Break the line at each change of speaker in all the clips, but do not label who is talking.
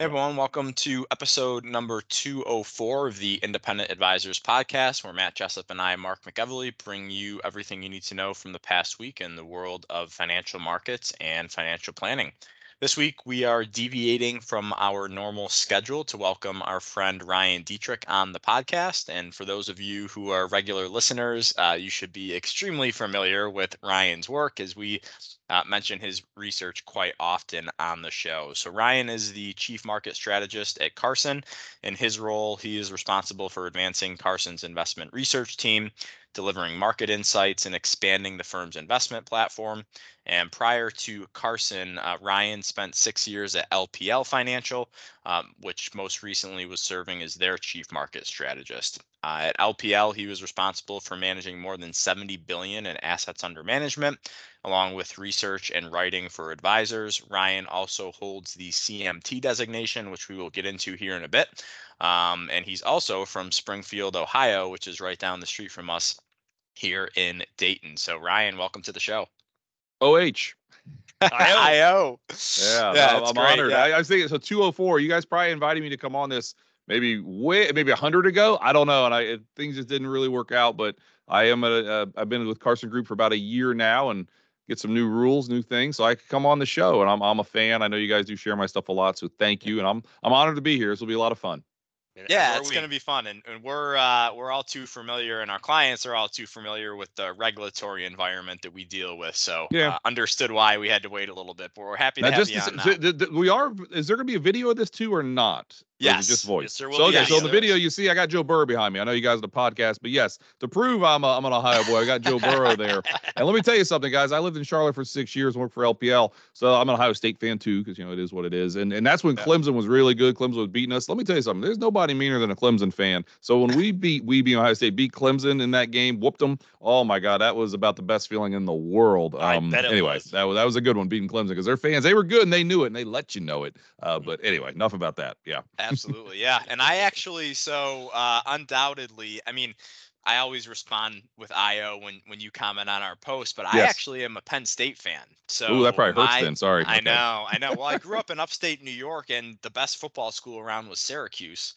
Everyone, welcome to episode number 204 of the Independent Advisors Podcast, where Matt Jessup and I, Mark McEvely, bring you everything you need to know from the past week in the world of financial markets and financial planning. This week, we are deviating from our normal schedule to welcome our friend Ryan Detrick on the podcast. And for those of you who are regular listeners, uh, you should be extremely familiar with Ryan's work as we uh, mention his research quite often on the show. So, Ryan is the chief market strategist at Carson. In his role, he is responsible for advancing Carson's investment research team, delivering market insights, and expanding the firm's investment platform. And prior to Carson, uh, Ryan spent six years at LPL Financial, um, which most recently was serving as their chief market strategist. Uh, at LPL, he was responsible for managing more than 70 billion in assets under management, along with research and writing for advisors. Ryan also holds the CMT designation, which we will get into here in a bit. Um, and he's also from Springfield, Ohio, which is right down the street from us here in Dayton. So, Ryan, welcome to the show.
OH.
IO.
Yeah, yeah I'm, great, honored. Yeah. I, I, was thinking so 204. You guys probably invited me to come on this maybe way maybe a hundred ago. I don't know, and I it, things just didn't really work out. But I am a, a I've been with Carson Group for about a year now, and get some new rules, new things, so I could come on the show. And I'm I'm a fan. I know you guys do share my stuff a lot, so thank you. And I'm I'm honored to be here. This will be a lot of fun.
Yeah, it's going to be fun, and, and we're uh, we're all too familiar, and our clients are all too familiar with the regulatory environment that we deal with. So yeah, uh, understood why we had to wait a little bit, but we're happy to now, have just, you on.
we are. Is there going to be a video of this too, or not?
Yes.
Just voice.
Yes,
so, okay, so in the video you see I got Joe Burrow behind me. I know you guys are the podcast, but yes, to prove I'm a, I'm an Ohio boy, I got Joe Burrow there. And let me tell you something, guys. I lived in Charlotte for six years, and worked for LPL, so I'm an Ohio State fan too, because you know it is what it is. And and that's when yeah. Clemson was really good. Clemson was beating us. Let me tell you something. There's nobody meaner than a Clemson fan. So when we beat we beat Ohio State, beat Clemson in that game, whooped them. Oh my God, that was about the best feeling in the world. Um, anyway, was. that was that was a good one beating Clemson because their fans they were good and they knew it and they let you know it. Uh, but anyway, enough about that. Yeah.
Absolutely. Yeah and I actually so uh, undoubtedly, I mean, I always respond with IO when when you comment on our post, but I actually am a Penn State fan. So
Ooh, that probably hurts then. Sorry.
I okay. know, I know. Well, I grew up in upstate New York, and the best football school around was Syracuse.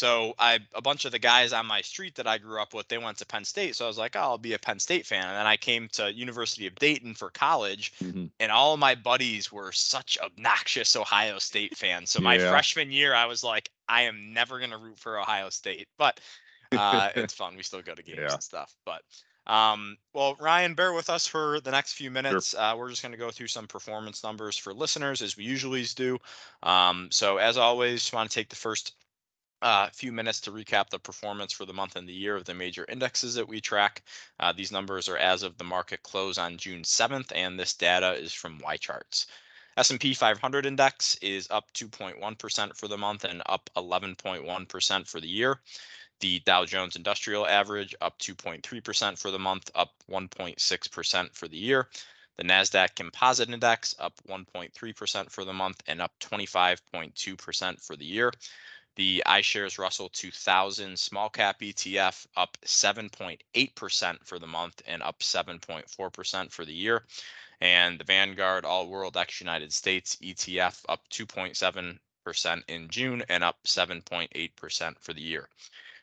So I a bunch of the guys on my street that I grew up with, they went to Penn State. So I was like, oh, I'll be a Penn State fan. And then I came to University of Dayton for college, mm-hmm. and all my buddies were such obnoxious Ohio State fans. So my yeah. freshman year, I was like, I am never gonna root for Ohio State, but uh, it's fun. We still go to games yeah. and stuff. But um, well, Ryan, bear with us for the next few minutes. Sure. Uh, we're just going to go through some performance numbers for listeners as we usually do. Um, so as always, just want to take the first a uh, few minutes to recap the performance for the month and the year of the major indexes that we track. Uh, these numbers are as of the market close on June 7th, and this data is from YCharts. S&P 500 index is up 2.1% for the month and up 11.1% for the year. The Dow Jones Industrial Average up 2.3% for the month, up 1.6% for the year. The NASDAQ Composite Index up 1.3% for the month and up 25.2% for the year. The iShares Russell 2000 small cap ETF up 7.8% for the month and up 7.4% for the year. And the Vanguard All World X United States ETF up 2.7% in June and up 7.8% for the year.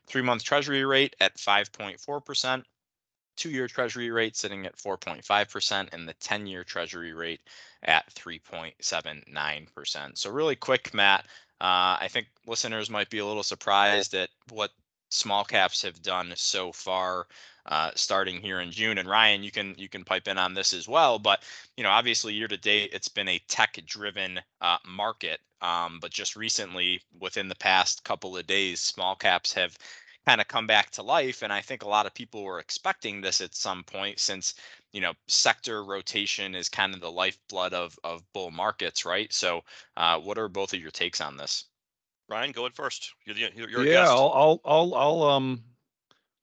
Three month Treasury rate at 5.4%, two year Treasury rate sitting at 4.5%, and the 10 year Treasury rate at 3.79%. So, really quick, Matt, uh, I think listeners might be a little surprised at what small caps have done so far uh, starting here in June. And Ryan, you can you can pipe in on this as well. But you know, obviously, year to date, it's been a tech-driven uh, market. Um, but just recently, within the past couple of days, small caps have kind of come back to life. And I think a lot of people were expecting this at some point, since you know sector rotation is kind of the lifeblood of of bull markets right so uh, what are both of your takes on this
ryan go ahead first you're, the, you're
yeah I'll, I'll i'll i'll um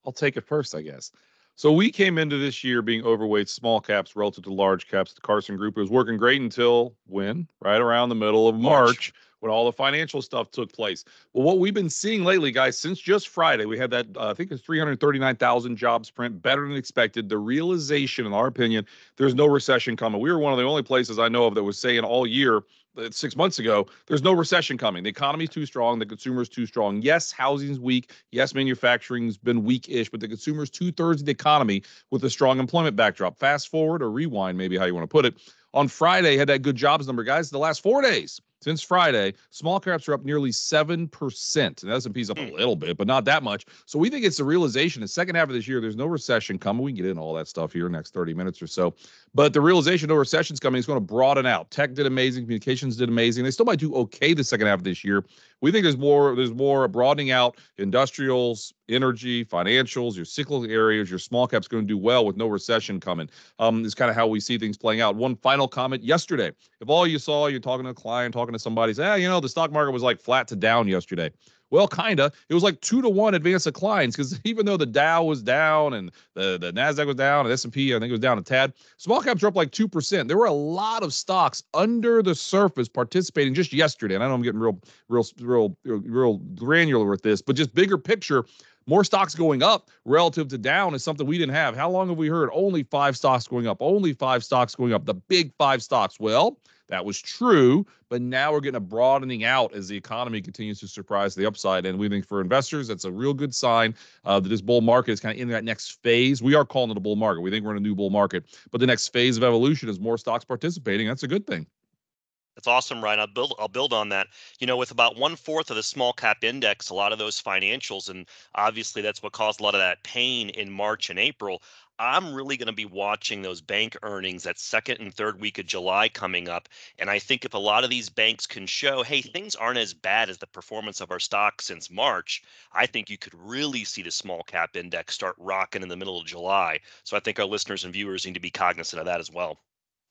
i'll take it first i guess So we came into this year being overweight small caps relative to large caps. The Carson Group was working great until when? Right around the middle of March. March when all the financial stuff took place. Well, what we've been seeing lately, guys, since just Friday, we had that uh, I think it's 339,000 jobs print, better than expected. The realization, in our opinion, there's no recession coming. We were one of the only places I know of that was saying all year uh, six months ago, there's no recession coming. The economy's too strong. The consumer's too strong. Yes, housing's weak. Yes, manufacturing's been weak-ish, but the consumer's two thirds of the economy with a strong employment backdrop. Fast forward or rewind, maybe how you want to put it. On Friday, had that good jobs number, guys. The last four days, since Friday, small caps are up nearly 7%. And S&P's up a hmm. little bit, but not that much. So we think it's the realization the second half of this year, there's no recession coming. We can get into all that stuff here next 30 minutes or so. But the realization no recession's coming is going to broaden out. Tech did amazing, communications did amazing. They still might do okay the second half of this year. We think there's more, there's more broadening out industrials, energy, financials, your cyclical areas, your small caps going to do well with no recession coming. Um, is kind of how we see things playing out. One final comment yesterday. If all you saw, you're talking to a client, talking to somebody, say, ah, you know, the stock market was like flat to down yesterday. Well, kinda. It was like two to one advance declines because even though the Dow was down and the, the Nasdaq was down and S and P, I think it was down a tad. Small caps were up like two percent. There were a lot of stocks under the surface participating just yesterday. And I know I'm getting real, real, real, real granular with this, but just bigger picture more stocks going up relative to down is something we didn't have. How long have we heard only five stocks going up? Only five stocks going up. The big five stocks. Well, that was true, but now we're getting a broadening out as the economy continues to surprise the upside. And we think for investors, that's a real good sign uh, that this bull market is kind of in that next phase. We are calling it a bull market. We think we're in a new bull market, but the next phase of evolution is more stocks participating. That's a good thing.
That's awesome, Ryan. I'll build I'll build on that. You know, with about one fourth of the small cap index, a lot of those financials, and obviously that's what caused a lot of that pain in March and April. I'm really going to be watching those bank earnings that second and third week of July coming up. And I think if a lot of these banks can show, hey, things aren't as bad as the performance of our stock since March, I think you could really see the small cap index start rocking in the middle of July. So I think our listeners and viewers need to be cognizant of that as well.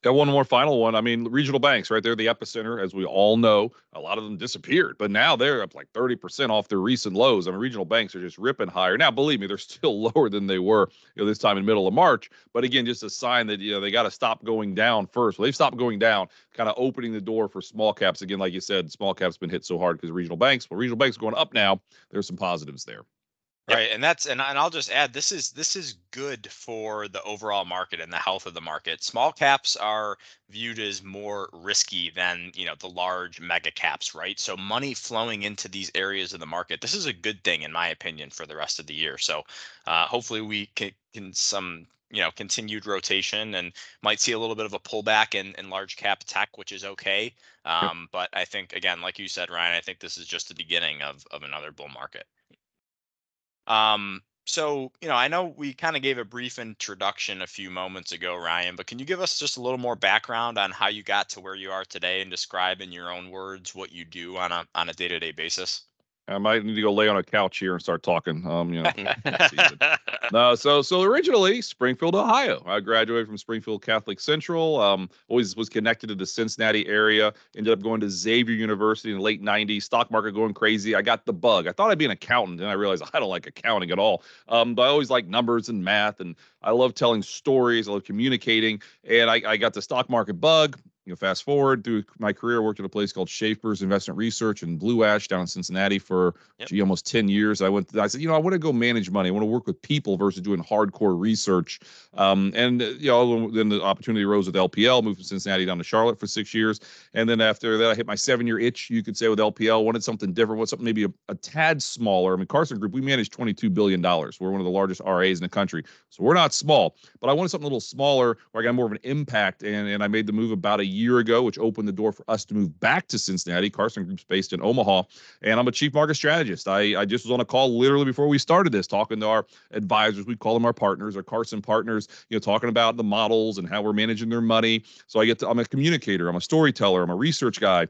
Got one more final one. I mean, regional banks, right? They're the epicenter, as we all know. A lot of them disappeared, but now they're up like 30% off their recent lows. I mean, regional banks are just ripping higher. Now, believe me, they're still lower than they were you know, this time in middle of March. But again, just a sign that you know they got to stop going down first. Well, they've stopped going down, kind of opening the door for small caps. Again, like you said, small caps been hit so hard because regional banks. Well, regional banks are going up now. There's some positives there.
Right, and that's and, and I'll just add this is this is good for the overall market and the health of the market. Small caps are viewed as more risky than you know the large mega caps, right? So money flowing into these areas of the market. This is a good thing in my opinion for the rest of the year. So uh, hopefully we can, can some you know continued rotation and might see a little bit of a pullback in, in large cap tech, which is okay. Um. But I think again, like you said, Ryan, I think this is just the beginning of of another bull market. Um, so, you know, I know we kind of gave a brief introduction a few moments ago, Ryan, but can you give us just a little more background on how you got to where you are today and describe in your own words what you do on a on a day-to-day basis?
I might need to go lay on a couch here and start talking. Um, you know, no. So, so originally Springfield, Ohio. I graduated from Springfield Catholic Central. Um, always was connected to the Cincinnati area. Ended up going to Xavier University in the late '90s. Stock market going crazy. I got the bug. I thought I'd be an accountant, and I realized I don't like accounting at all. Um, but I always like numbers and math, and I love telling stories. I love communicating, and I, I got the stock market bug you know, fast forward through my career, I worked at a place called Schaeffer's Investment Research in Blue Ash down in Cincinnati for yep. gee, almost 10 years. I went, I said, you know, I want to go manage money. I want to work with people versus doing hardcore research. Um, and, you know, then the opportunity arose with LPL, moved from Cincinnati down to Charlotte for six years. And then after that, I hit my seven year itch, you could say, with LPL, wanted something different, want something maybe a, a tad smaller. I mean, Carson Group, we manage $22 billion. We're one of the largest RAs in the country. So we're not small, but I wanted something a little smaller where I got more of an impact. And, and I made the move about a year ago, which opened the door for us to move back to Cincinnati. Carson Group's based in Omaha, and I'm a chief market strategist. I, I just was on a call literally before we started this, talking to our advisors. We call them our partners, our Carson partners. You know, talking about the models and how we're managing their money. So I get to. I'm a communicator. I'm a storyteller. I'm a research guy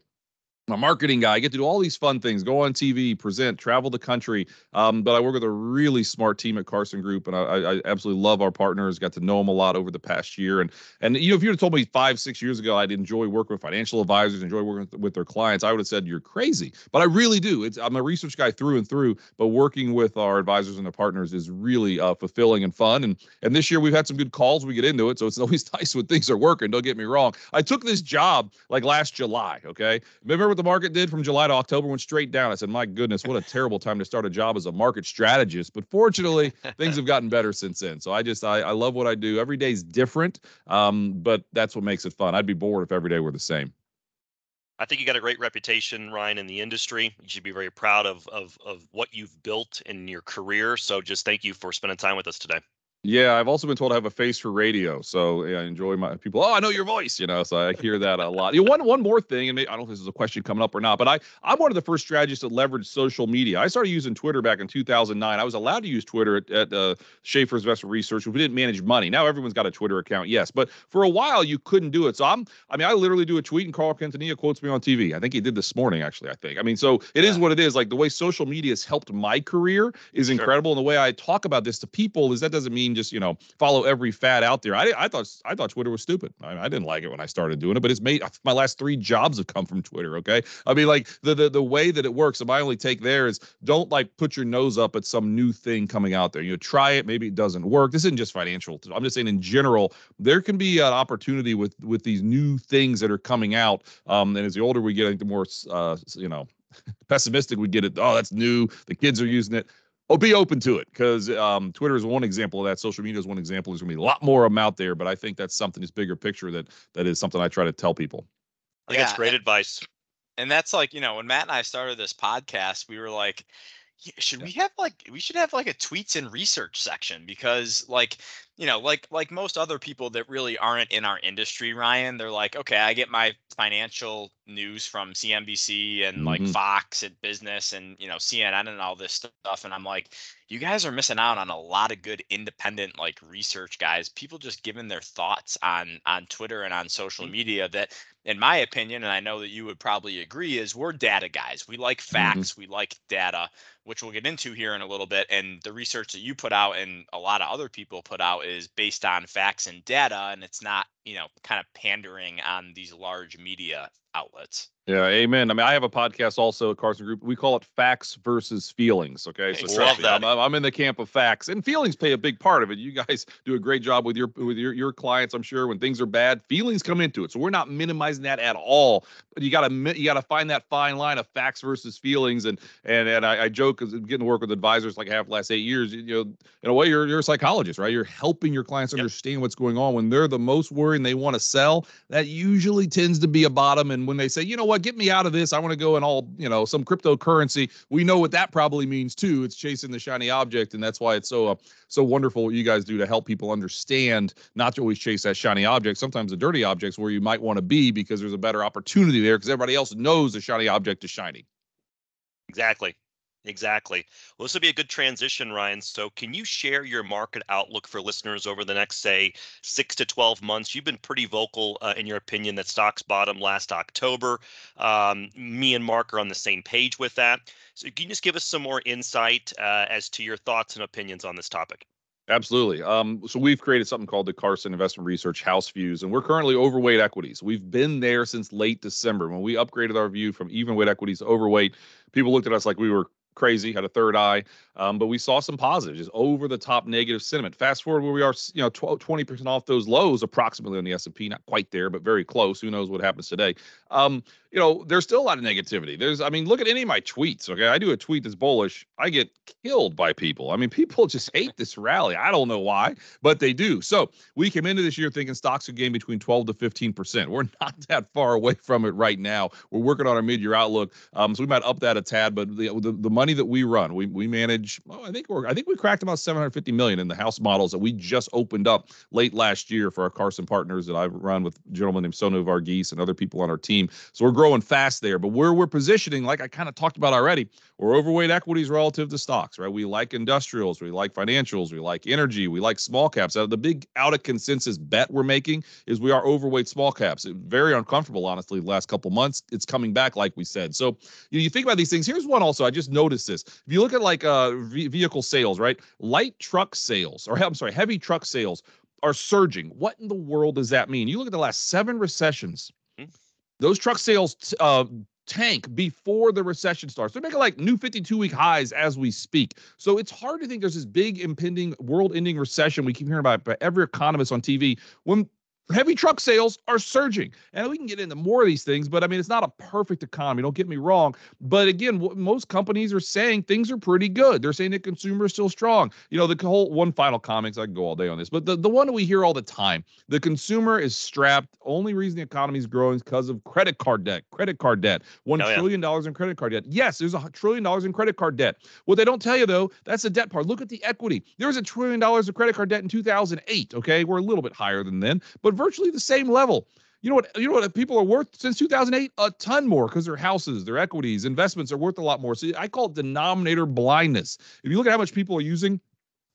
a marketing guy. I get to do all these fun things, go on TV, present, travel the country. Um, but I work with a really smart team at Carson Group, and I, I, absolutely love our partners. Got to know them a lot over the past year, and and you know, if you had told me five, six years ago I'd enjoy working with financial advisors, enjoy working with, with their clients, I would have said you're crazy. But I really do. It's I'm a research guy through and through. But working with our advisors and their partners is really uh, fulfilling and fun. And and this year we've had some good calls. We get into it, so it's always nice when things are working. Don't get me wrong. I took this job like last July. Okay, remember what the market did from July to October went straight down. I said, my goodness, what a terrible time to start a job as a market strategist. But fortunately, things have gotten better since then. So I just I, I love what I do. Every day is different, um, but that's what makes it fun. I'd be bored if every day were the same.
I think you got a great reputation, Ryan, in the industry. You should be very proud of of of what you've built in your career. So just thank you for spending time with us today.
Yeah, I've also been told I have a face for radio, so yeah, I enjoy my people. Oh, I know your voice, you know. So I hear that a lot. You know, one one more thing, and maybe, I don't know if this is a question coming up or not, but I I'm one of the first strategists that leverage social media. I started using Twitter back in 2009. I was allowed to use Twitter at, at uh, Schaeffer's Investment Research. We didn't manage money. Now everyone's got a Twitter account, yes, but for a while you couldn't do it. So I'm I mean I literally do a tweet and Carl Quintanilla quotes me on TV. I think he did this morning actually. I think. I mean, so it yeah. is what it is. Like the way social media has helped my career is incredible, sure. and the way I talk about this to people is that doesn't mean just you know follow every fad out there. I, I thought I thought Twitter was stupid. I, I, didn't like it when I started doing it, but it's made my last three jobs have come from Twitter. Okay, I mean like the the the way that it works. My only take there is don't like put your nose up at some new thing coming out there. You know, try it. Maybe it doesn't work. This isn't just financial. I'm just saying in general, there can be an opportunity with with these new things that are coming out. Um, and as the older we get, I think the more uh, you know pessimistic we get it. Oh, that's new. The kids are using it oh, be open to it because um, Twitter is one example of that. Social media is one example. There's going to be a lot more of them out there, but I think that's something, this bigger picture that that is something I try to tell people.
I think yeah, that's great and, advice.
And that's like, you know, when Matt and I started this podcast, we were like, should we have like we should have like a tweets and research section because like you know like like most other people that really aren't in our industry ryan they're like okay i get my financial news from cnbc and mm-hmm. like fox and business and you know cnn and all this stuff and i'm like you guys are missing out on a lot of good independent like research guys people just giving their thoughts on on twitter and on social mm. media that in my opinion and i know that you would probably agree is we're data guys we like mm-hmm. facts mm-hmm. we like data which we'll get into here in a little bit and the research that you put out and a lot of other people put out is based on facts and data and it's not you know kind of pandering on these large media outlets
yeah, amen. I mean, I have a podcast also at Carson Group. We call it facts versus feelings. Okay,
so trust me,
I'm, I'm, in the camp of facts, and feelings play a big part of it. You guys do a great job with your with your your clients. I'm sure when things are bad, feelings come into it. So we're not minimizing that at all. But you gotta you gotta find that fine line of facts versus feelings. And and and I, I joke because getting to work with advisors like I have the last eight years. You know, in a way, you're you're a psychologist, right? You're helping your clients yep. understand what's going on when they're the most worried and they want to sell. That usually tends to be a bottom. And when they say, you know what, get me out of this I want to go in all, you know, some cryptocurrency. We know what that probably means too. It's chasing the shiny object, and that's why it's so uh, so wonderful what you guys do to help people understand not to always chase that shiny object. Sometimes the dirty objects where you might want to be because there's a better opportunity there because everybody else knows the shiny object is shiny.
Exactly. Exactly. Well, this will be a good transition, Ryan. So, can you share your market outlook for listeners over the next, say, six to 12 months? You've been pretty vocal uh, in your opinion that stocks bottom last October. Um, me and Mark are on the same page with that. So, can you just give us some more insight uh, as to your thoughts and opinions on this topic?
Absolutely. Um, so we've created something called the Carson Investment Research House Views, and we're currently overweight equities. We've been there since late December when we upgraded our view from even weight equities to overweight. People looked at us like we were crazy, had a third eye. Um, but we saw some positives, just over the top negative sentiment. Fast forward where we are, you know, 12, 20% off those lows approximately on the S&P, not quite there, but very close. Who knows what happens today? Um, you know, there's still a lot of negativity. There's, I mean, look at any of my tweets. Okay. I do a tweet that's bullish. I get killed by people. I mean, people just hate this rally. I don't know why, but they do. So we came into this year thinking stocks would gain between 12 to 15%. We're not that far away from it right now. We're working on our mid year outlook. Um, so we might up that a tad, but the, the, the money that we run, we, we manage, well, I think we're, I think we cracked about 750 million in the house models that we just opened up late last year for our Carson partners that I've run with a gentleman named Sonu Varghese and other people on our team. So we're growing fast there. But where we're positioning, like I kind of talked about already, we're overweight equities relative to stocks, right? We like industrials, we like financials, we like energy, we like small caps. The big out of consensus bet we're making is we are overweight small caps. Very uncomfortable, honestly, the last couple months. It's coming back, like we said. So you, know, you think about these things. Here's one also. I just noticed this. If you look at like uh, v- vehicle sales, right? Light truck sales, or I'm sorry, heavy truck sales are surging. What in the world does that mean? You look at the last seven recessions, mm-hmm. Those truck sales uh, tank before the recession starts. They're making like new 52 week highs as we speak. So it's hard to think there's this big impending world ending recession we keep hearing about by every economist on TV when heavy truck sales are surging. And we can get into more of these things, but I mean, it's not a perfect economy. Don't get me wrong. But again, most companies are saying things are pretty good. They're saying the consumer is still strong. You know, the whole one final comments, I can go all day on this, but the, the one we hear all the time the consumer is strapped. Only reason the economy is growing is because of credit card debt. Credit card debt. one oh, trillion dollars in credit card debt. Yes, there's a trillion dollars in credit card debt. What they don't tell you, though, that's the debt part. Look at the equity. There was a trillion dollars of credit card debt in 2008. Okay. We're a little bit higher than then, but virtually the same level. You know what? You know what people are worth since 2008? A ton more because their houses, their equities, investments are worth a lot more. So I call it denominator blindness. If you look at how much people are using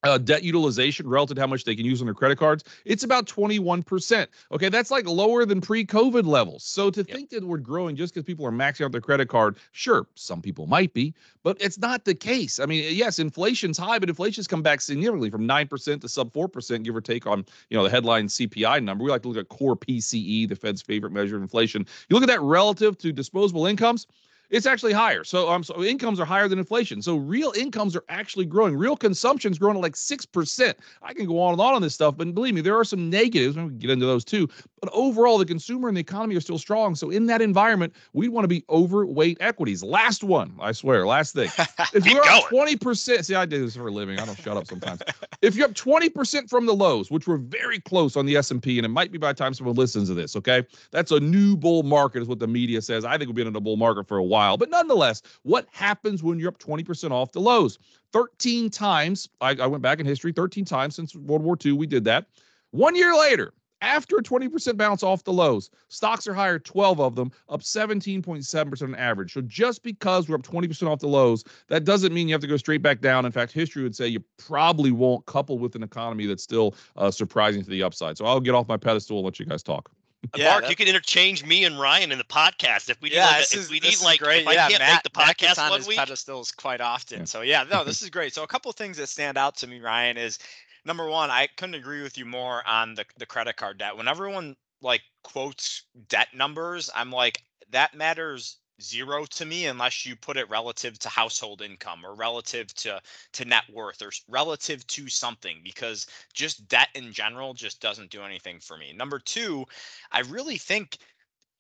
uh, debt utilization relative to how much they can use on their credit cards, it's about 21%. Okay, that's like lower than pre COVID levels. So to yep. think that we're growing just because people are maxing out their credit card, sure, some people might be, but it's not the case. I mean, yes, inflation's high, but inflation's come back significantly from 9% to sub 4%, give or take on, you know, the headline CPI number. We like to look at core PCE, the Fed's favorite measure of inflation. You look at that relative to disposable incomes, it's actually higher. So um, so incomes are higher than inflation. So real incomes are actually growing. Real consumption is growing at like six percent. I can go on and on on this stuff, but believe me, there are some negatives. We can get into those too. But overall, the consumer and the economy are still strong. So in that environment, we want to be overweight equities. Last one, I swear, last thing. If you're up twenty percent, see, I do this for a living. I don't shut up sometimes. if you're up twenty percent from the lows, which we're very close on the S and P, and it might be by the time someone listens to this, okay, that's a new bull market, is what the media says. I think we've been in a bull market for a while, but nonetheless, what happens when you're up twenty percent off the lows? 13 times. I, I, went back in history, 13 times since World War II. We did that. One year later, after a 20% bounce off the lows. Stocks are higher, 12 of them, up 17.7% on average. So just because we're up 20% off the lows, that doesn't mean you have to go straight back down. In fact, history would say you probably won't, couple with an economy that's still uh, surprising to the upside. So I'll get off my pedestal and let you guys talk.
Yeah, Mark, you can interchange me and Ryan in the podcast if we need. Yeah, like, if we need like great. if
yeah,
I can't
Matt,
make the podcast
Matt
one week.
pedestals quite often. Yeah. So yeah, no, this is great. So a couple things that stand out to me, Ryan, is number one, I couldn't agree with you more on the the credit card debt. When everyone like quotes debt numbers, I'm like that matters zero to me unless you put it relative to household income or relative to to net worth or relative to something because just debt in general just doesn't do anything for me. Number 2, I really think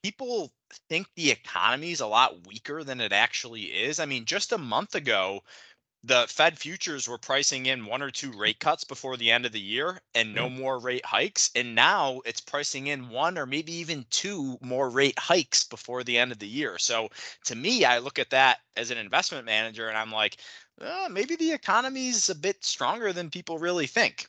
people think the economy is a lot weaker than it actually is. I mean, just a month ago, the Fed futures were pricing in one or two rate cuts before the end of the year and no more rate hikes. And now it's pricing in one or maybe even two more rate hikes before the end of the year. So to me, I look at that as an investment manager and I'm like, uh, maybe the economy's a bit stronger than people really think.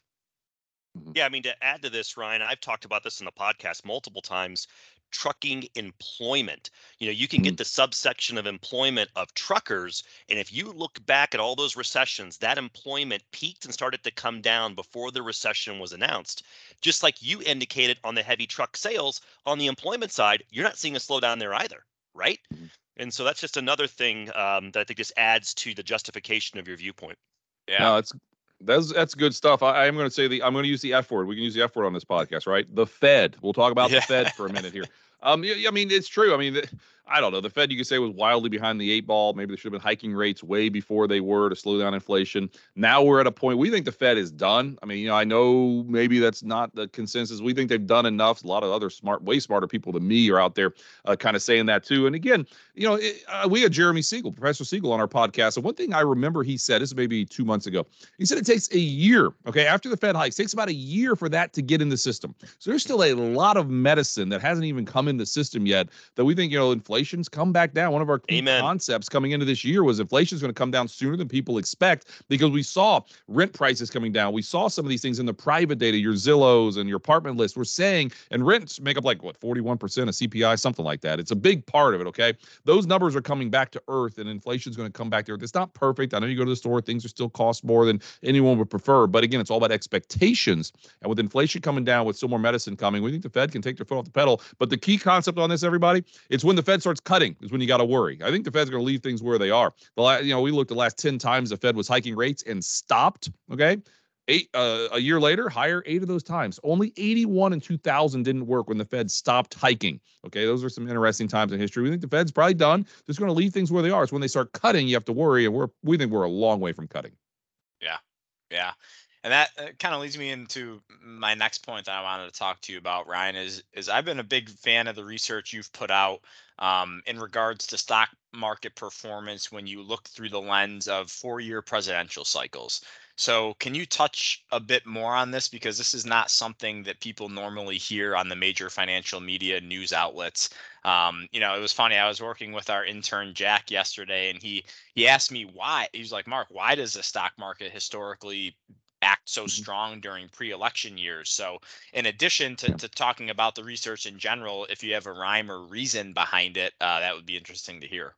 Mm-hmm. Yeah, I mean, to add to this, Ryan, I've talked about this in the podcast multiple times trucking employment. You know, you can get mm. the subsection of employment of truckers. And if you look back at all those recessions, that employment peaked and started to come down before the recession was announced. Just like you indicated on the heavy truck sales, on the employment side, you're not seeing a slowdown there either, right? Mm-hmm. And so that's just another thing um, that I think just adds to the justification of your viewpoint.
Yeah, no, it's that's that's good stuff. I, am going to say the I'm going to use the F word. We can use the F word on this podcast, right? The Fed. We'll talk about yeah. the Fed for a minute here. Um, I mean, it's true. I mean, I don't know. The Fed, you could say, was wildly behind the eight ball. Maybe they should have been hiking rates way before they were to slow down inflation. Now we're at a point we think the Fed is done. I mean, you know, I know maybe that's not the consensus. We think they've done enough. A lot of other smart, way smarter people than me are out there uh, kind of saying that too. And again, you know, it, uh, we had Jeremy Siegel, Professor Siegel, on our podcast. And one thing I remember he said, this is maybe two months ago, he said it takes a year, okay, after the Fed hikes, takes about a year for that to get in the system. So there's still a lot of medicine that hasn't even come in the system yet that we think, you know, inflation's come back down. One of our key
Amen.
concepts coming into this year was inflation's going to come down sooner than people expect because we saw rent prices coming down. We saw some of these things in the private data, your Zillows and your apartment list. We're saying, and rents make up like what, 41% of CPI, something like that. It's a big part of it. Okay. Those numbers are coming back to earth and inflation's going to come back to earth. It's not perfect. I know you go to the store, things are still cost more than anyone would prefer. But again, it's all about expectations. And with inflation coming down, with still more medicine coming, we think the Fed can take their foot off the pedal. But the key concept on this, everybody, it's when the Fed starts cutting is when you got to worry. I think the Fed's going to leave things where they are. The last, you know, we looked the last 10 times the Fed was hiking rates and stopped. Okay. Eight uh, a year later, higher eight of those times. Only 81 and 2000 didn't work when the Fed stopped hiking. Okay, those are some interesting times in history. We think the Fed's probably done. Just going to leave things where they are. It's when they start cutting, you have to worry, and we're we think we're a long way from cutting.
Yeah, yeah, and that uh, kind of leads me into my next point that I wanted to talk to you about, Ryan. Is is I've been a big fan of the research you've put out um, in regards to stock market performance when you look through the lens of four-year presidential cycles. So, can you touch a bit more on this because this is not something that people normally hear on the major financial media news outlets. Um, you know, it was funny. I was working with our intern Jack yesterday, and he he asked me why. He was like, "Mark, why does the stock market historically act so
Mhm.
strong during pre-election years?" So, in addition to, to talking about the research in general, if you have a rhyme or reason behind it, uh, that would be interesting to hear.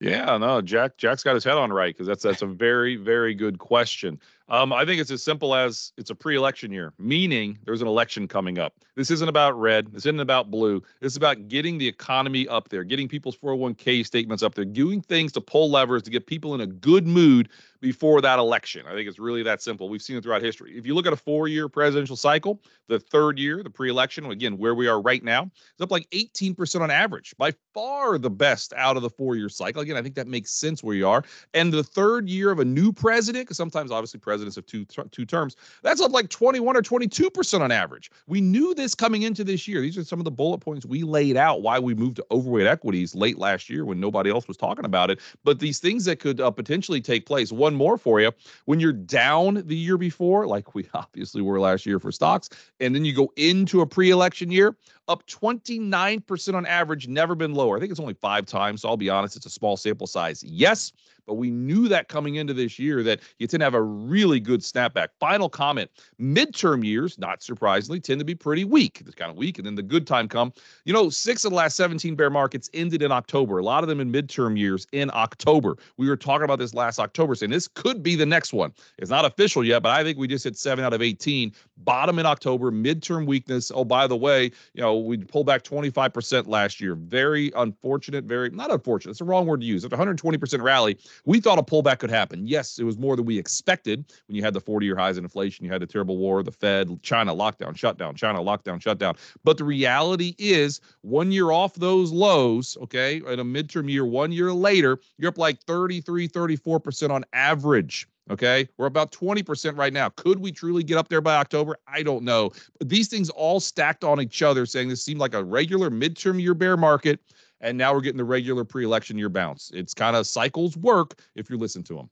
Yeah, no, Jack Jack's got his head on right because that's that's a very very good question. Um, I think it's as simple as it's a pre-election year, meaning there's an election coming up. This isn't about red. This isn't about blue. This is about getting the economy up there, getting people's 401k statements up there, doing things to pull levers to get people in a good mood before that election. I think it's really that simple. We've seen it throughout history. If you look at a four-year presidential cycle, the third year, the pre-election, again, where we are right now, is up like 18% on average, by far the best out of the four-year cycle. Again, I think that makes sense where you are. And the third year of a new president, because sometimes obviously presidents have two two terms, that's up like 21 or 22% on average. We knew this coming into this year. These are some of the bullet points we laid out why we moved to overweight equities late last year when nobody else was talking about it. But these things that could uh, potentially take place. One more for you. When you're down the year before, like we obviously were last year for stocks, and then you go into a pre-election year, up 29% on average, never been lower. I think it's only five times. So I'll be honest, it's a small sample size. Yes, but we knew that coming into this year that you tend to have a really good snapback. Final comment midterm years, not surprisingly, tend to be pretty weak. It's kind of weak. And then the good time come. You know, six of the last 17 bear markets ended in October, a lot of them in midterm years in October. We were talking about this last October, saying this could be the next one. It's not official yet, but I think we just hit seven out of 18. Bottom in October, midterm weakness. Oh, by the way, you know, we pulled back 25% last year. Very unfortunate, very not unfortunate. It's the wrong word to use. After 120% rally, we thought a pullback could happen. Yes, it was more than we expected when you had the 40 year highs in inflation, you had the terrible war, the Fed, China lockdown, shutdown, China lockdown, shutdown. But the reality is, one year off those lows, okay, in a midterm year, one year later, you're up like 33, 34% on average. Okay. We're about 20% right now. Could we truly get up there by October? I don't know. But these things all stacked on each other, saying this seemed like a regular midterm year bear market. And now we're getting the regular pre election year bounce. It's kind of cycles work if you listen to them.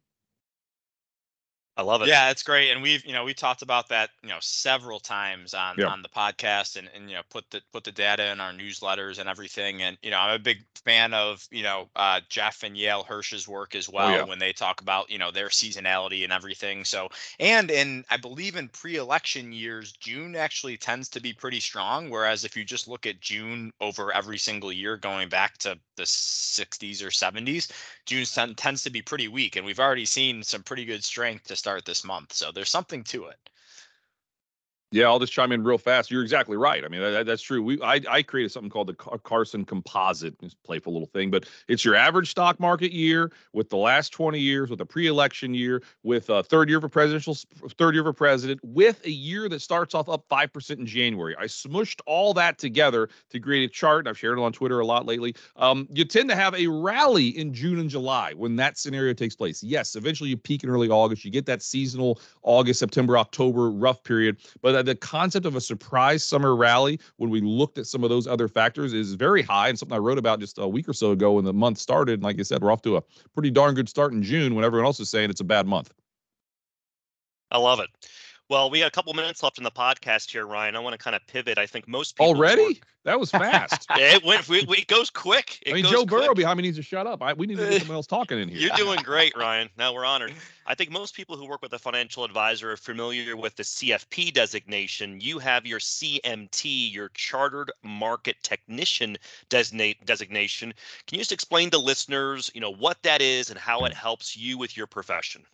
I love it.
Yeah, it's great, and we've you know we talked about that you know several times on
Yeah.
on the podcast, and and you know put the put the data in our newsletters and everything, and you know I'm a big fan of you know uh, Jeff and Yale Hirsch's work as well
yeah.
when they talk about you know their seasonality and everything. So and in I believe in pre-election years, June actually tends to be pretty strong, whereas if you just look at June over every single year going back to the 60s or 70s, June ten- tends to be pretty weak, and we've already seen some pretty good strength to start this month. So there's something to it.
Yeah, I'll just chime in real fast. You're exactly right. I mean, that, that's true. We I, I created something called the Carson Composite. It's a playful little thing, but it's your average stock market year with the last 20 years, with a pre-election year, with a third year of a presidential, third year a president, with a year that starts off up five percent in January. I smushed all that together to create a chart. and I've shared it on Twitter a lot lately. Um, you tend to have a rally in June and July when that scenario takes place. Yes, eventually you peak in early August. You get that seasonal August, September, October rough period, but the concept of a surprise summer rally, when we looked at some of those other factors, is very high and something I wrote about just a week or so ago when the month started. And like I said, we're off to a pretty darn good start in June when everyone else is saying it's a bad month.
I love it. Well, we got a couple minutes left in the podcast here, Ryan. I want to kind of pivot. I think most people
Already?
Work,
that was fast.
it went. We, we, it goes quick. It
I mean, Joe
quick.
Burrow behind me needs to shut up. I, we need to get someone else talking in here.
You're doing great, Ryan. Now we're honored. I think most people who work with a financial advisor are familiar with the CFP designation. You have your CMT, your Chartered Market Technician designate designation. Can you just explain to listeners, you know, what that is and how it helps you with your profession?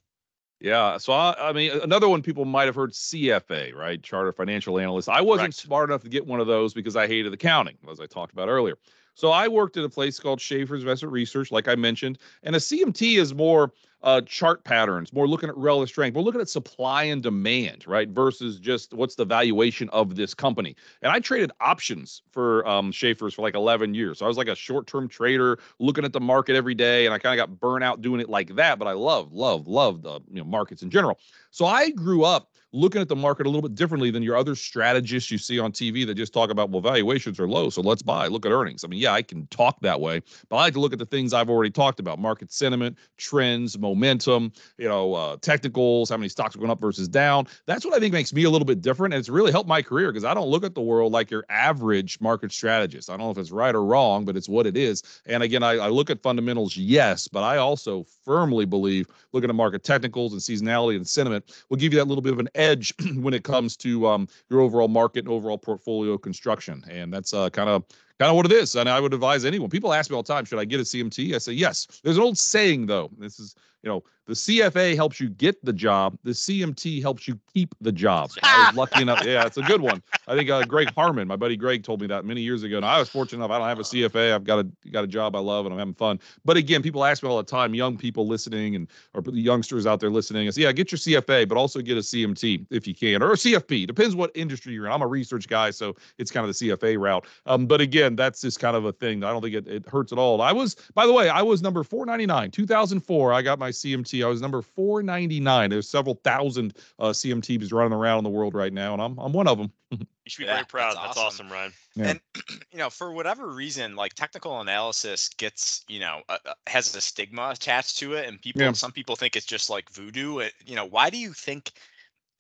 Yeah. So I, I mean, another one people might have heard CFA, right? Charter Financial Analyst. I wasn't
Correct.
smart enough to get one of those because I hated accounting, as I talked about earlier. So I worked at a place called Schaeffer's Investment Research, like I mentioned, and a CMT is more uh, chart patterns, more looking at relative strength. We're looking at supply and demand, right? Versus just what's the valuation of this company. And I traded options for um, Schaeffer's for like 11 years. So I was like a short-term trader, looking at the market every day, and I kind of got burnt out doing it like that. But I love, love, love the you know markets in general. So I grew up looking at the market a little bit differently than your other strategists you see on TV that just talk about well valuations are low, so let's buy. Look at earnings. I mean, yeah, I can talk that way, but I like to look at the things I've already talked about: market sentiment, trends, momentum, you know, uh, technicals, how many stocks are going up versus down. That's what I think makes me a little bit different, and it's really helped my career because I don't look at the world like your average market strategist. I don't know if it's right or wrong, but it's what it is. And again, I, I look at fundamentals, yes, but I also firmly believe looking at market technicals and seasonality and sentiment will give you that little bit of an edge when it comes to um, your overall market and overall portfolio construction. And that's uh, kind of kind of what it is. And I would advise anyone. People ask me all the time, should I get a CMT? I say yes. There's an old saying though. This is you know the CFA helps you get the job. The CMT helps you keep the job. I was lucky enough. Yeah, it's a good one. I think uh, Greg Harmon, my buddy Greg, told me that many years ago. And I was fortunate enough. I don't have a CFA. I've got a got a job I love and I'm having fun. But again, people ask me all the time, young people listening and or the youngsters out there listening. I say, yeah, get your CFA, but also get a CMT if you can, or a CFP. Depends what industry you're in. I'm a research guy, so it's kind of the CFA route. Um, but again, that's just kind of a thing. I don't think it, it hurts at all. I was, by the way, I was number 499, 2004. I got my CMT. I was number 499. There's several thousand uh, CMTs running around in the world right now, and I'm I'm one of them.
You should be
Yeah,
very proud.
that's
That's,
awesome.
awesome, Ryan.
Yeah.
And you know, for whatever reason, like technical analysis gets, you know, uh, uh, has a stigma attached to it, and people,
Yeah.
some people think it's just like voodoo. It, you know, why do you think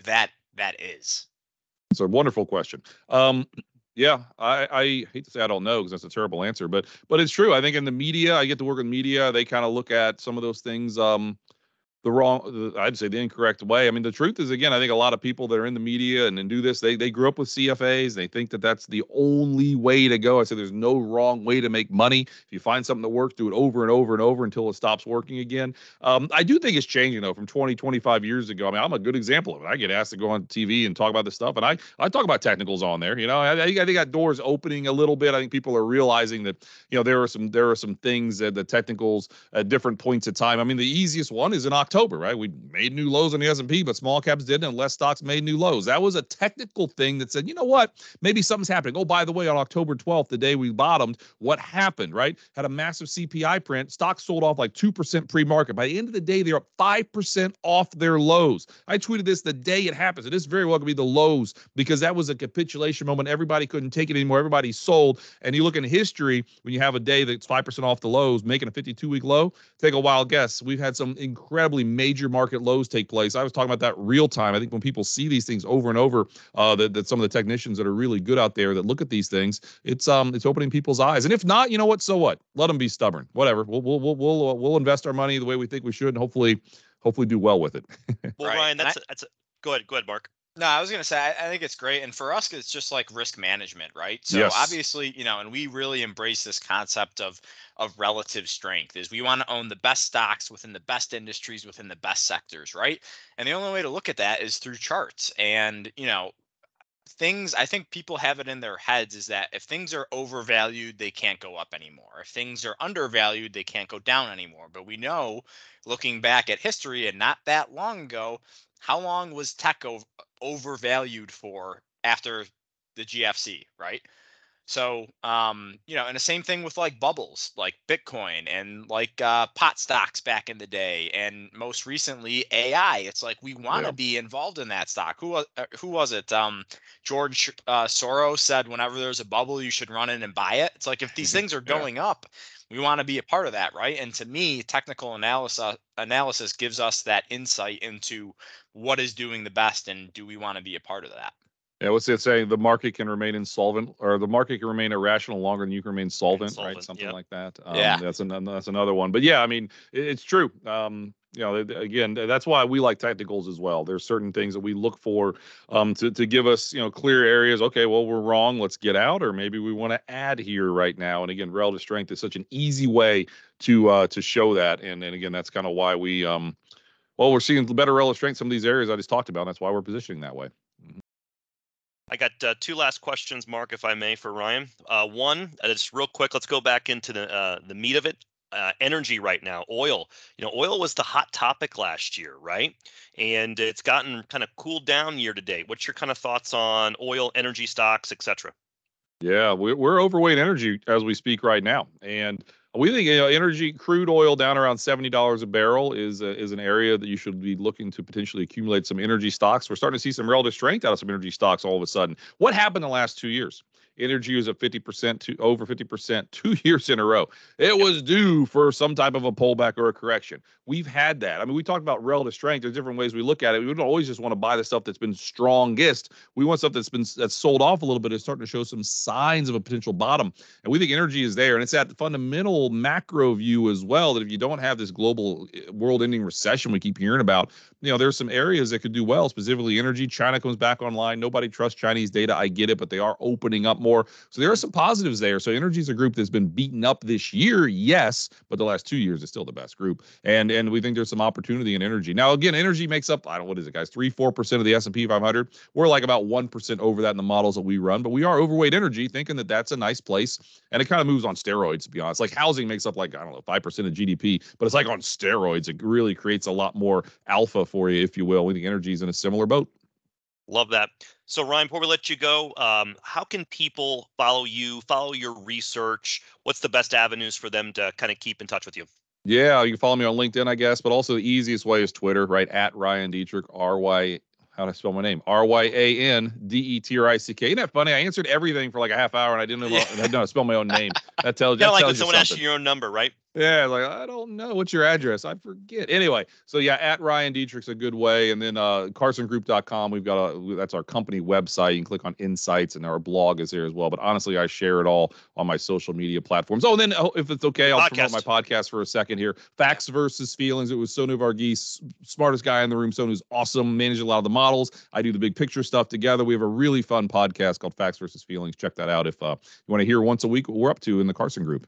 that that is?
It's a wonderful question. Um, yeah, I, I hate to say I don't know because that's a terrible answer, but but it's true. I think in the media, I get to work in media. They kind of look at some of those things um, the wrong, I'd say the incorrect way. I mean, the truth is, again, I think a lot of people that are in the media and, and do this, they they grew up with CFAs. They think that that's the only way to go. I say there's no wrong way to make money. If you find something that works, do it over and over and over until it stops working again. Um, I do think it's changing though from 20, 25 years ago. I mean, I'm a good example of it. I get asked to go on TV and talk about this stuff, and I I talk about technicals on there. You know, I, I think that door's opening a little bit. I think people are realizing that you know there are some there are some things that the technicals at different points of time. I mean, the easiest one is in October, right? We made new lows on the S&P, but small caps didn't, and less stocks made new lows. That was a technical thing that said, you know what, maybe something's happening. Oh, by the way, on October 12th, the day we bottomed, what happened? Right? Had a massive CPI print. Stocks sold off like two percent pre-market. By the end of the day, they're up five percent off their lows. I tweeted this the day it happens. It is very well could be the lows because that was a capitulation moment. Everybody couldn't take it anymore. Everybody sold. And you look in history when you have a day that's five percent off the lows, making a 52-week low. Take a wild guess. We've had some incredibly major market lows take place. I was talking about that real time. I think when people see these things over and over, uh, that, that some of the technicians that are really good out there that look at these things, it's um it's opening people's eyes. And if not, you know what? So what? Let them be stubborn. Whatever. We'll we'll we'll we'll, uh, we'll invest our money the way we think we should, and hopefully hopefully do well with it.
Well,
Right,
Ryan, that's a, that's a, go ahead, go ahead, Mark.
No, I was gonna say I, I think it's great, and for us, it's just like risk management, right? So
Yes.
obviously, you know, and we really embrace this concept of of relative strength. Is we want to own the best stocks within the best industries within the best sectors, right? And the only way to look at that is through charts. And you know, things I think people have it in their heads is that if things are overvalued, they can't go up anymore. If things are undervalued, they can't go down anymore. But we know, looking back at history and not that long ago, how long was tech ov- overvalued for after the GFC, right? So, um, you know, and the same thing with like bubbles, like Bitcoin and like uh, pot stocks back in the day, and most recently AI. It's like we want to
Yeah.
be involved in that stock. Who was uh, who was it? Um, George uh, Soros said, whenever there's a bubble, you should run in and buy it. It's like if these things are
Yeah.
going up, we want to be a part of that, right? And to me, technical analysis analysis gives us that insight into what is doing the best, and do we want to be a part of that?
Yeah, what's it saying? The market can remain insolvent, or the market can remain irrational longer than you can remain solvent,
Solvent,
right? Something
yep.
like that. Um,
Yeah.
that's an, that's another one. But yeah, I mean, it, it's true. Um, you know, again, that's why we like technicals as well. There's certain things that we look for um, to to give us, you know, clear areas. Okay, well, we're wrong. Let's get out, or maybe we want to add here right now. And again, relative strength is such an easy way to uh, to show that. And and again, that's kind of why we um, well, we're seeing better relative strength some of these areas I just talked about. That's why we're positioning that way.
I got uh, two last questions, Mark, if I may, for Ryan. Uh, one, uh, just real quick, let's go back into the uh, the meat of it. Uh, energy right now, oil. You know, oil was the hot topic last year, right? And it's gotten kind of cooled down year to date. What's your kind of thoughts on oil, energy stocks, etc.?
Yeah, we're, we're overweight energy as we speak right now, and we think you know energy, crude oil down around seventy dollars a barrel is a, is an area that you should be looking to potentially accumulate some energy stocks. We're starting to see some relative strength out of some energy stocks all of a sudden. What happened the last two years? Energy was at fifty percent to over fifty percent two years in a row. It was due for some type of a pullback or a correction. We've had that. I mean, we talked about relative strength. There's different ways we look at it. We don't always just want to buy the stuff that's been strongest. We want stuff that's been that's sold off a little bit. It's starting to show some signs of a potential bottom. And we think energy is there. And it's that fundamental macro view as well that if you don't have this global eh, world ending recession we keep hearing about, you know, there's some areas that could do well, specifically energy. China comes back online. Nobody trusts Chinese data. I get it, but they are opening up more. So there are some positives there. So energy is a group that's been beaten up this year, yes, but the last two years is still the best group. And and we think there's some opportunity in energy. Now again, energy makes up, I don't know what is it, guys, three, four percent of the S&P 500. We're like about one percent over that in the models that we run, but we are overweight energy, thinking that that's a nice place. And it kind of moves on steroids, to be honest. Like housing makes up like, I don't know, 5% of GDP, but it's like on steroids. It really creates a lot more alpha for you, if you will. We think energy is in a similar boat.
Love that. So Ryan, before we let you go, um, how can people follow you, follow your research? What's the best avenues for them to kind of keep in touch with you?
Yeah, you can follow me on LinkedIn, I guess, but also the easiest way is Twitter, right? At Ryan Detrick, R Y. How do I spell my name? R Y A N D E T R I C K. Isn't that funny? I answered everything for like a half hour and I didn't know,
Yeah.
I didn't know how to spell my own name. That tells,
Kind
that
of like when
you
someone asks you your own number, right?
Yeah, like I don't know what's your address. I forget. Anyway, so yeah, at Ryan Detrick's a good way, and then uh, CarsonGroup.com. We've got a that's our company website. You can click on Insights, and our blog is there as well. But honestly, I share it all on my social media platforms. Oh, and then oh, if it's okay, I'll promote my podcast for a second here. Facts versus Feelings. It was Sonu Varghese, smartest guy in the room. Sonu's awesome, managing a lot of the models. I do the big picture stuff together. We have a really fun podcast called Facts versus Feelings. Check that out if uh, you want to hear once a week what we're up to in the Carson Group.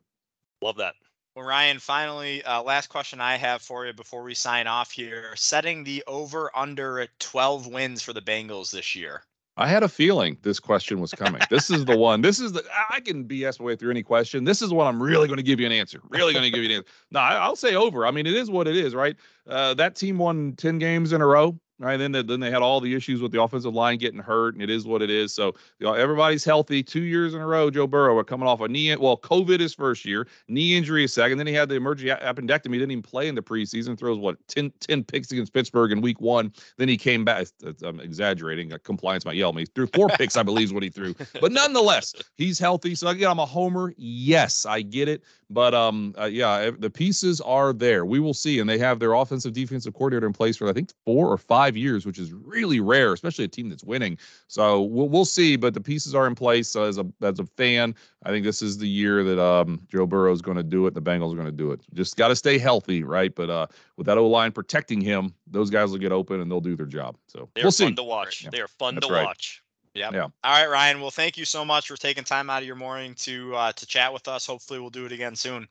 Love that.
Well, Ryan, finally, uh, last question I have for you before we sign off here. Setting the over under at 12 wins for the Bengals this year.
I had a feeling this question was coming. this is the one. This is the I can BS my way through any question. This is what I'm really going to give you an answer. Really going to give you an answer. No, I, I'll say over. I mean, it is what it is, right? Uh, that team won 10 games in a row. Right. Then they, then they had all the issues with the offensive line getting hurt, and it is what it is. So you know, everybody's healthy. Two years in a row, Joe Burrow are coming off a knee. Well, COVID his first year, knee injury his second. Then he had the emergency appendectomy. Didn't even play in the preseason. Throws what 10, 10 picks against Pittsburgh in Week One. Then he came back. I'm exaggerating. Compliance might yell at me. He threw four picks, I believe, is what he threw. But nonetheless, he's healthy. So again, I'm a homer. Yes, I get it. But um, uh, yeah, the pieces are there. We will see, and they have their offensive defensive coordinator in place for I think four or five years, which is really rare, especially a team that's winning. So we'll we'll see. But the pieces are in place. So as a as a fan, I think this is the year that um Joe Burrow is going to do it. The Bengals are going to do it. Just got to stay healthy, right? But uh, with that O line protecting him, those guys will get open and they'll do their job. So
They're
we'll
fun
see.
to watch.
Yeah.
They are fun
That's
to
right.
watch.
Yep.
Yeah.
All right, Ryan. Well, thank you so much for taking time out of your morning to uh, to chat with us. Hopefully, we'll do it again soon.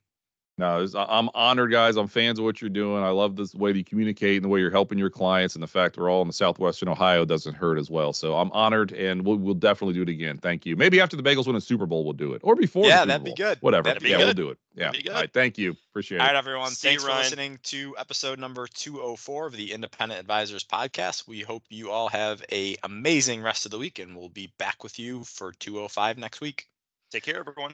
No, it's- I- I'm honored, guys. I'm fans of what you're doing. I love this way that you communicate and the way you're helping your clients, and the fact we're all in the southwestern Ohio doesn't hurt as well. So I'm honored, and we'll, we'll definitely do it again. Thank you. Maybe after the Bengals win a Super Bowl, we'll do it, or before. the
Yeah,
Super
that'd be good.
Whatever.
That'd
be
yeah,
good.
we'll do it. Yeah.
That'd be good.
right. Thank you. Appreciate
All
it.
right, everyone.
See you,
Thanks for
Ryan.
listening to episode number 204 of the Independent Advisors podcast. We hope you all have a amazing rest of the week, and we'll be back with you for 205 next week.
Take care, everyone.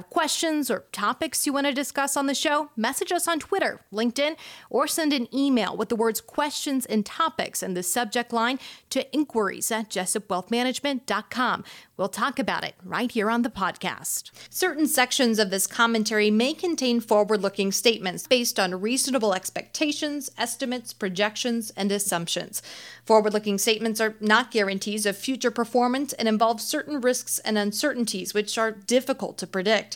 Have questions or topics you want to discuss on the show? Message us on Twitter, LinkedIn, or send an email with the words questions and topics in the subject line to inquiries at jessupwealthmanagement.com. We'll talk about it right here on the podcast. Certain sections of this commentary may contain forward looking statements based on reasonable expectations, estimates, projections, and assumptions. Forward looking statements are not guarantees of future performance and involve certain risks and uncertainties which are difficult to predict.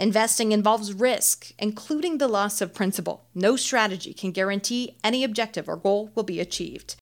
Investing involves risk, including the loss of principal. No strategy can guarantee any objective or goal will be achieved.